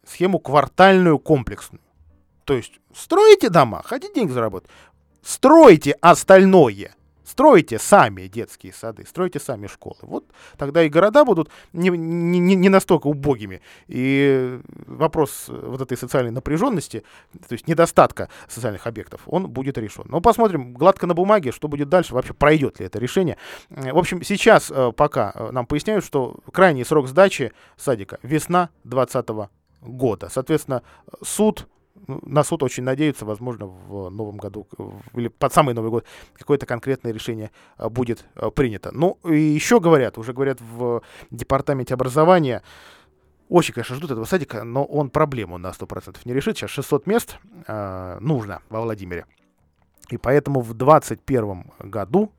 Speaker 3: Схему квартальную комплексную. То есть строите дома, хотите деньги заработать, стройте остальное. Стройте сами детские сады, стройте сами школы. Вот тогда и города будут не, не, не настолько убогими. И вопрос вот этой социальной напряженности, то есть недостатка социальных объектов, он будет решен. Но посмотрим гладко на бумаге, что будет дальше, вообще пройдет ли это решение. Э, В общем, сейчас э, пока э, нам поясняют, что крайний срок сдачи садика весна 2020 года. Соответственно, суд на суд очень надеются, возможно, в новом году или под самый Новый год какое-то конкретное решение а, будет а, принято. Ну, и еще говорят, уже говорят в департаменте образования, очень, конечно, ждут этого садика, но он проблему на 100% не решит. Сейчас 600 мест а, нужно во Владимире. И поэтому в 2021 году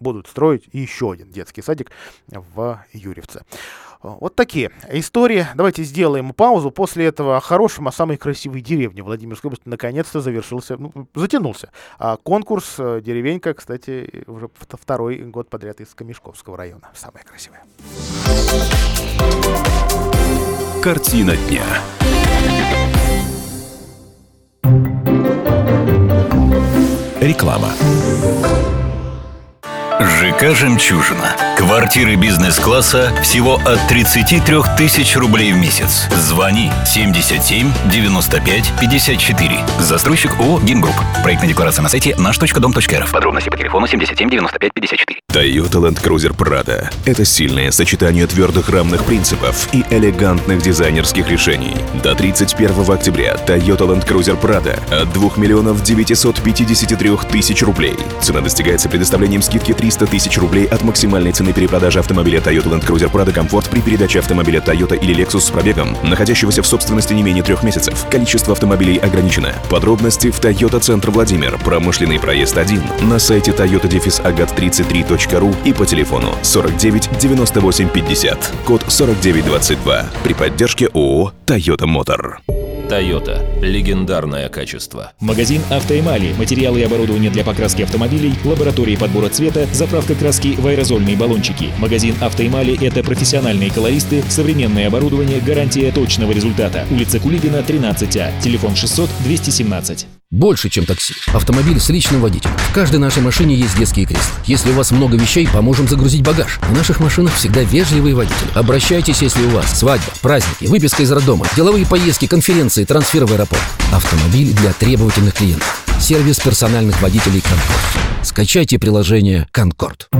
Speaker 3: будут строить еще один детский садик в Юрьевце. Вот такие истории. Давайте сделаем паузу. После этого о хорошем, о самой красивой деревне Владимирской области наконец-то завершился, ну, затянулся. А конкурс э, «Деревенька», кстати, уже вт- второй год подряд из Камешковского района. Самая красивая.
Speaker 2: Картина дня.
Speaker 10: Реклама. ЖК «Жемчужина». Квартиры бизнес-класса всего от 33 тысяч рублей в месяц. Звони 77 95 54. Застройщик ООО «Гимгрупп». Проектная декларация на сайте наш.дом.рф. Подробности по телефону 77 95 54.
Speaker 2: Toyota Land Cruiser Prado – это сильное сочетание твердых рамных принципов и элегантных дизайнерских решений. До 31 октября Toyota Land Cruiser Prado от 2 миллионов 953 тысяч рублей. Цена достигается предоставлением скидки 300 тысяч рублей от максимальной цены перепродажи автомобиля Toyota Land Cruiser Prado Комфорт при передаче автомобиля Toyota или Lexus с пробегом, находящегося в собственности не менее трех месяцев. Количество автомобилей ограничено. Подробности в Toyota Центр Владимир, промышленный проезд 1, на сайте toyota-agat33.ru и по телефону 49 98 50, код 4922 при поддержке ООО «Тойота Мотор».
Speaker 11: Тойота. Легендарное качество. Магазин «Автоэмали». Материалы и оборудование для покраски автомобилей, лаборатории подбора цвета, заправка краски в аэрозольные баллончики. Магазин «Автоэмали» — это профессиональные колористы, современное оборудование, гарантия точного результата. Улица Кулибина, 13А. Телефон 600-217.
Speaker 12: Больше, чем такси. Автомобиль с личным водителем. В каждой нашей машине есть детские кресла. Если у вас много вещей, поможем загрузить багаж. В наших машинах всегда вежливые водители. Обращайтесь, если у вас свадьба, праздники, выписка из роддома, деловые поездки, конференции, трансфер в аэропорт. Автомобиль для требовательных клиентов. Сервис персональных водителей «Конкорд». Скачайте приложение «Конкорд».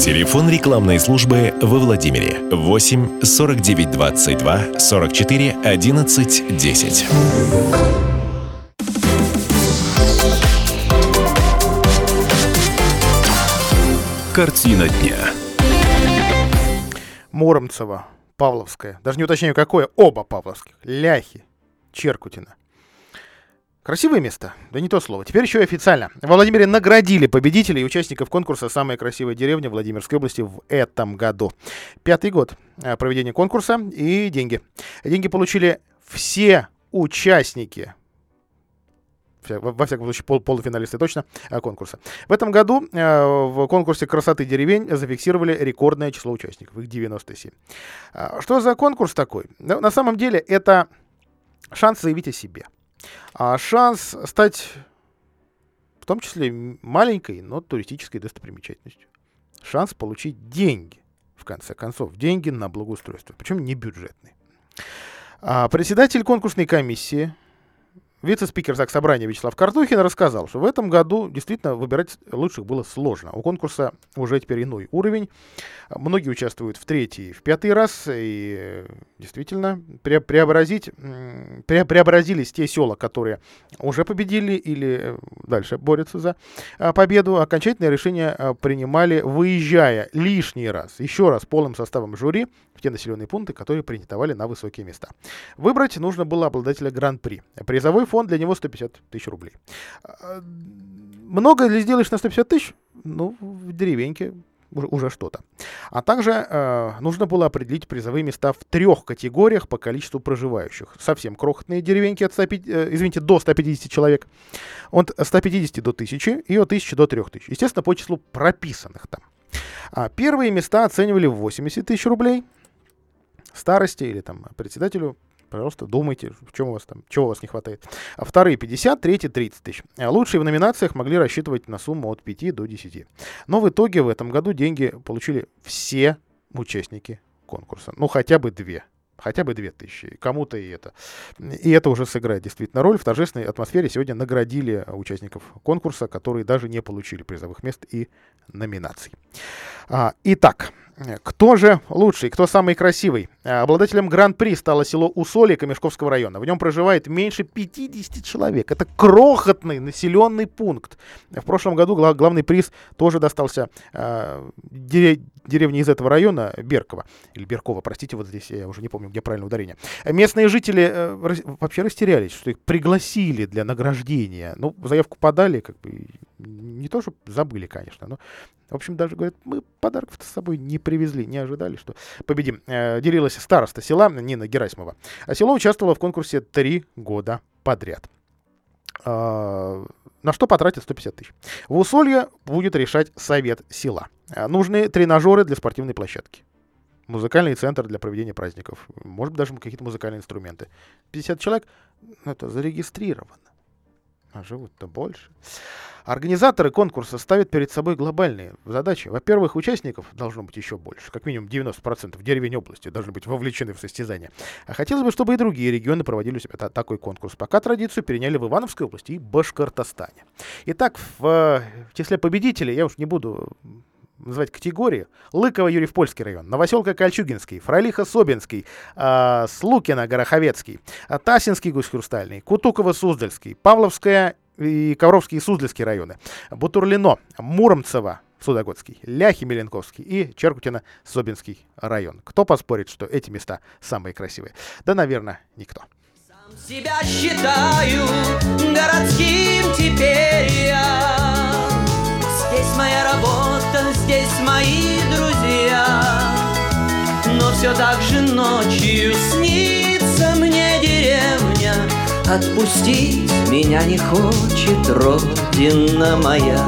Speaker 10: Телефон рекламной службы во Владимире 8 49 22 44 11 10.
Speaker 2: Картина дня.
Speaker 3: Муромцево, Павловская. Даже не уточняю, какое. Оба Павловских. Ляхи, Черкутина. Красивые места? Да не то слово. Теперь еще и официально. Во Владимире наградили победителей и участников конкурса «Самая красивая деревня Владимирской области» в этом году. Пятый год э, проведения конкурса и деньги. Деньги получили все участники во всяком случае, пол, полуфиналисты точно э, конкурса. В этом году э, в конкурсе красоты деревень зафиксировали рекордное число участников, их 97. А, Что за конкурс такой? Ну, На самом деле это шанс заявить о себе. А шанс стать в том числе маленькой, но туристической достопримечательностью. Шанс получить деньги, в конце концов, деньги на благоустройство, причем не бюджетные. А председатель конкурсной комиссии, вице-спикер Заксобрания Вячеслав Картухин рассказал, что в этом году действительно выбирать лучших было сложно. У конкурса уже теперь иной уровень. Многие участвуют в третий, в пятый раз, и э, действительно пре- преобразить, пре- преобразились те села, которые уже победили или э, дальше борются за а, победу. Окончательное решение а, принимали, выезжая лишний раз, еще раз полным составом жюри в те населенные пункты, которые претендовали на высокие места. Выбрать нужно было обладателя гран-при. Призовой фонд для него 150 тысяч рублей. А, Много ли сделаешь на 150 тысяч? Ну, в деревеньке уже, уже что-то. А также э, нужно было определить призовые места в трех категориях по количеству проживающих. Совсем крохотные деревеньки от 150, э, извините, до 150 человек, от 150 до 1000 и от 1000 до 3000. Естественно, по числу прописанных там. А первые места оценивали в 80 тысяч рублей, старости или там председателю Пожалуйста, думайте, в чем у вас там, чего у вас не хватает. А вторые 50, третьи 30 тысяч. А лучшие в номинациях могли рассчитывать на сумму от 5 до 10. Но в итоге в этом году деньги получили все участники конкурса. Ну, хотя бы две. Хотя бы две тысячи. Кому-то и это. И это уже сыграет действительно роль. В торжественной атмосфере сегодня наградили участников конкурса, которые даже не получили призовых мест и номинаций. А, итак, кто же лучший, кто самый красивый? Э, обладателем гран-при стало село Усолье Камешковского района. В нем проживает меньше 50 человек. Это крохотный населенный пункт. В прошлом году гла- главный приз тоже достался э, деревне из этого района, Беркова. Или Беркова, простите, вот здесь я уже не помню, где правильное ударение. Местные жители э, вообще растерялись, что их пригласили для награждения. Ну, заявку подали, как бы не то, чтобы забыли, конечно, но, в общем, даже говорят, мы подарков с собой не привезли, не ожидали, что победим. Э, делилась староста села Нина Герасимова. А село участвовало в конкурсе три года подряд. Э, на что потратит 150 тысяч. В Усолье будет решать совет села. Э, нужны тренажеры для спортивной площадки. Музыкальный центр для проведения праздников. Может быть, даже какие-то музыкальные инструменты. 50 человек, это зарегистрировано. А живут-то больше. Организаторы конкурса ставят перед собой глобальные задачи. Во-первых, участников должно быть еще больше. Как минимум 90% деревень области должны быть вовлечены в состязание. А хотелось бы, чтобы и другие регионы проводили у себя такой конкурс. Пока традицию переняли в Ивановской области и Башкортостане. Итак, в, в числе победителей, я уж не буду называть категории. Лыково, Юрьев-Польский район, Новоселка Кольчугинский, Фролиха-Собинский, э, Слукино, Гороховецкий, Тасинский, Гусь-Хрустальный, Кутуково-Суздальский, Павловская и Ковровский и Суздальский районы, Бутурлино, Муромцево, Судогодский, Ляхи Меленковский и Черкутино-Собинский район. Кто поспорит, что эти места самые красивые? Да, наверное, никто.
Speaker 13: Сам себя считаю городским теперь я. Здесь моя работа, здесь мои друзья. Но все так же ночью снится мне деревня, Отпустить меня не хочет Родина моя.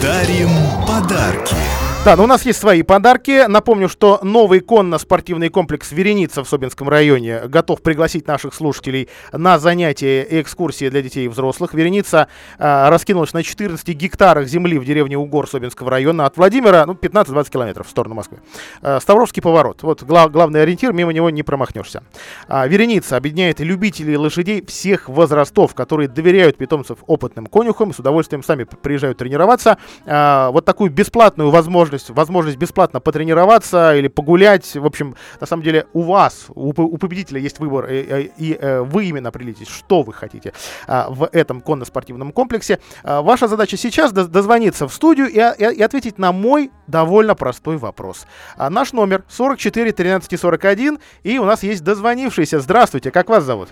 Speaker 3: Дарим подарки. Да, но у нас есть свои подарки. Напомню, что новый конно-спортивный комплекс «Вереница» в Собинском районе готов пригласить наших слушателей на занятия и экскурсии для детей и взрослых. «Вереница» э, раскинулась на 14 гектарах земли в деревне Угор Собинского района от Владимира, ну, 15-20 километров в сторону Москвы. Э, Ставровский поворот. Вот глав, главный ориентир, мимо него не промахнешься. Э, «Вереница» объединяет любителей лошадей всех возрастов, которые доверяют питомцев опытным конюхам и с удовольствием сами приезжают тренироваться. Э, вот такую бесплатную возможность возможность, возможность бесплатно потренироваться или погулять. В общем, на самом деле у вас, у, у победителя есть выбор, и, и, и э, вы именно определитесь, что вы хотите а, в этом конно-спортивном комплексе. А, ваша задача сейчас дозвониться в студию и, и, и ответить на мой довольно простой вопрос. А, наш номер 44 13 41, и у нас есть дозвонившийся. Здравствуйте, как вас зовут?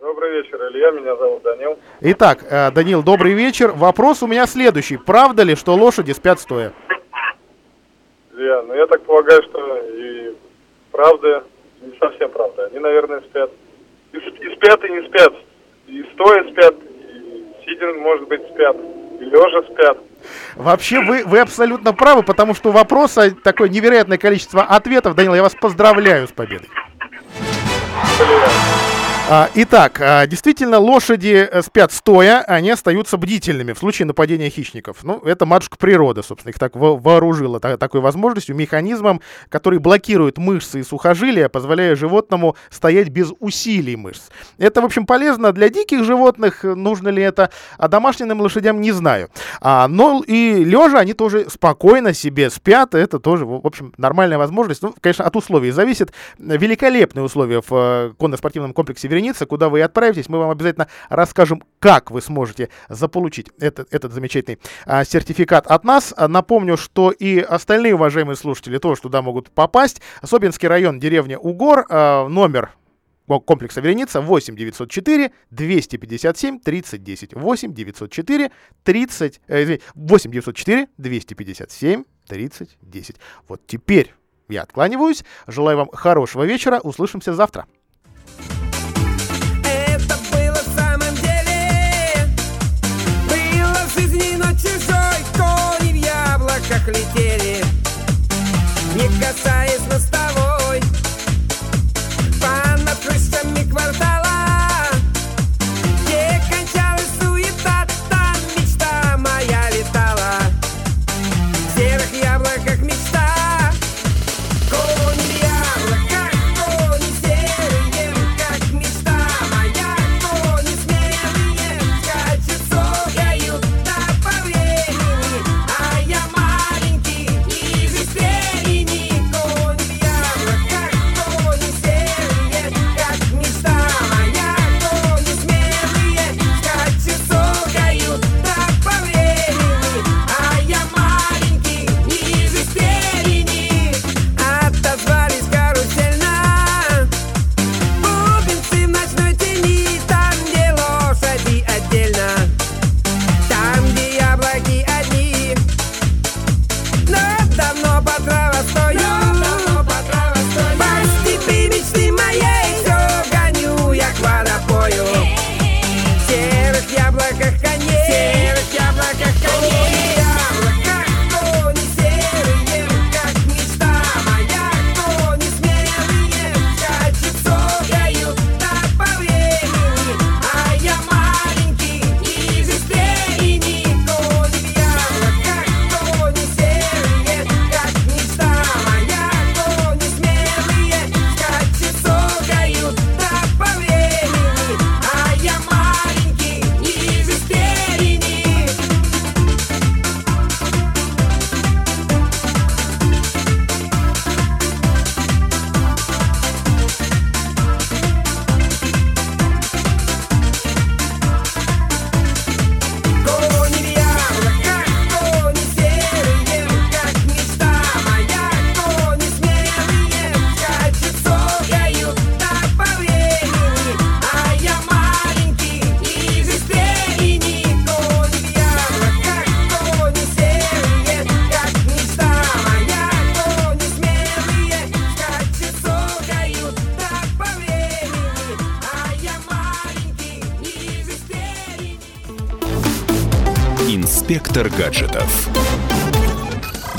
Speaker 14: Добрый вечер, Илья, меня зовут Данил.
Speaker 3: Итак, э, Данил, добрый вечер. Вопрос у меня следующий. Правда ли, что лошади спят стоя?
Speaker 14: Илья, ну я так полагаю, что и правда, не совсем правда. Они, наверное, спят. И, и спят, и не спят. И стоя спят, и сидя, может быть, спят, и лежа спят.
Speaker 3: Вообще вы, вы абсолютно правы, потому что вопроса такое невероятное количество ответов. Данил, я вас поздравляю с победой. Блин. А, итак, а, действительно, лошади э, спят стоя, они остаются бдительными в случае нападения хищников. Ну, это матушка природа, собственно, их так вооружила такой возможностью, механизмом, который блокирует мышцы и сухожилия, позволяя животному стоять без усилий мышц. Это, в общем, полезно для диких животных, нужно ли это, а домашним лошадям не знаю. А, но и лежа они тоже спокойно себе спят, это тоже, в общем, нормальная возможность. Ну, конечно, от условий зависит. Великолепные условия в э, конно-спортивном комплексе границы, куда вы отправитесь, мы вам обязательно расскажем, как вы сможете заполучить этот, этот замечательный а, сертификат от нас. Напомню, что и остальные уважаемые слушатели тоже туда могут попасть. Собинский район, деревня Угор, а, номер комплекса «Вереница» 8 904 257 30 10. 8 904 30... Э, 8 904 257 30 10. Вот теперь я откланиваюсь. Желаю вам хорошего вечера. Услышимся завтра.
Speaker 15: Яблоках летели Не касаясь мостовой. Понад крышами квартала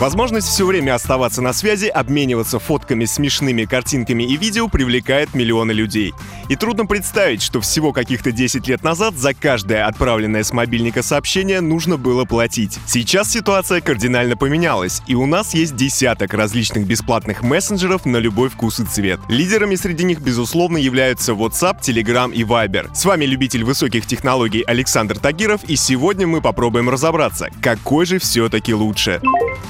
Speaker 16: Возможность все время оставаться на связи, обмениваться фотками, смешными картинками и видео привлекает миллионы людей. И трудно представить, что всего каких-то 10 лет назад за каждое отправленное с мобильника сообщение нужно было платить. Сейчас ситуация кардинально поменялась, и у нас есть десяток различных бесплатных мессенджеров на любой вкус и цвет. Лидерами среди них, безусловно, являются WhatsApp, Telegram и Viber. С вами любитель высоких технологий Александр Тагиров, и сегодня мы попробуем разобраться, какой же все-таки лучше.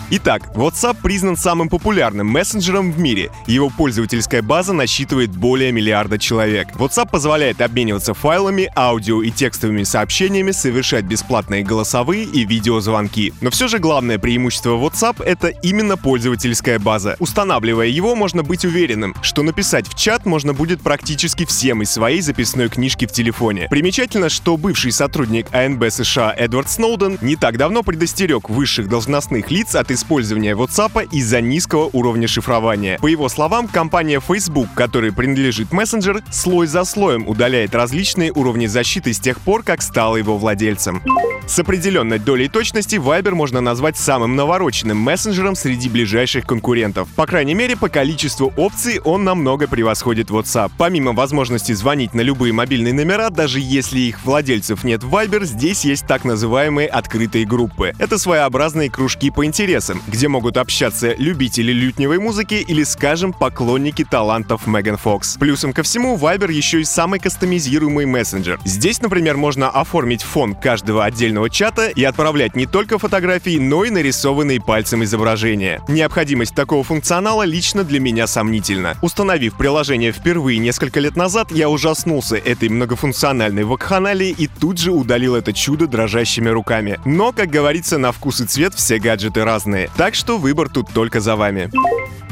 Speaker 16: Итак, WhatsApp признан самым популярным мессенджером в мире. Его пользовательская база насчитывает более миллиарда человек. WhatsApp позволяет обмениваться файлами, аудио и текстовыми сообщениями, совершать бесплатные голосовые и видеозвонки. Но все же главное преимущество WhatsApp — это именно пользовательская база. Устанавливая его, можно быть уверенным, что написать в чат можно будет практически всем из своей записной книжки в телефоне. Примечательно, что бывший сотрудник АНБ США Эдвард Сноуден не так давно предостерег высших должностных лиц от использования WhatsApp из-за низкого уровня шифрования. По его словам, компания Facebook, которой принадлежит мессенджер, слой за слоем удаляет различные уровни защиты с тех пор, как стала его владельцем. С определенной долей точности Viber можно назвать самым навороченным мессенджером среди ближайших конкурентов. По крайней мере, по количеству опций он намного превосходит WhatsApp. Помимо возможности звонить на любые мобильные номера, даже если их владельцев нет в Viber, здесь есть так называемые открытые группы. Это своеобразные кружки по интересам, где могут общаться любители лютневой музыки или, скажем, поклонники талантов Меган Фокс. Плюсом ко всему, Viber еще и самый кастомизируемый мессенджер. Здесь, например, можно оформить фон каждого отдельного чата и отправлять не только фотографии, но и нарисованные пальцем изображения. Необходимость такого функционала лично для меня сомнительна. Установив приложение впервые несколько лет назад, я ужаснулся этой многофункциональной вакханалии и тут же удалил это чудо дрожащими руками. Но, как говорится, на вкус и цвет все гаджеты разные. Так что выбор тут только за вами.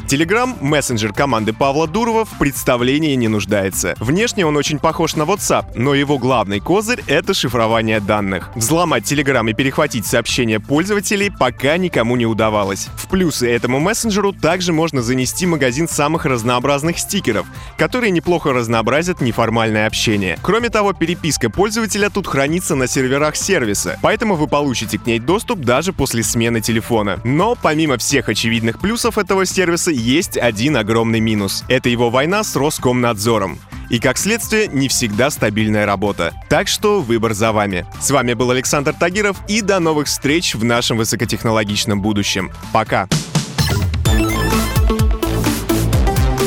Speaker 16: Telegram, мессенджер команды Павла Дурова, в представлении не нуждается. Внешне он очень похож на WhatsApp, но его главный козырь — это шифрование данных. Взломать Telegram и перехватить сообщения пользователей пока никому не удавалось. В плюсы этому мессенджеру также можно занести магазин самых разнообразных стикеров, которые неплохо разнообразят неформальное общение. Кроме того, переписка пользователя тут хранится на серверах сервиса, поэтому вы получите к ней доступ даже после смены телефона. Но помимо всех очевидных плюсов этого сервиса есть один огромный минус. Это его война с Роскомнадзором. И, как следствие, не всегда стабильная работа. Так что выбор за вами. С вами был Александр Тагиров, и до новых встреч в нашем высокотехнологичном будущем. Пока!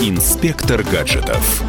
Speaker 2: Инспектор гаджетов.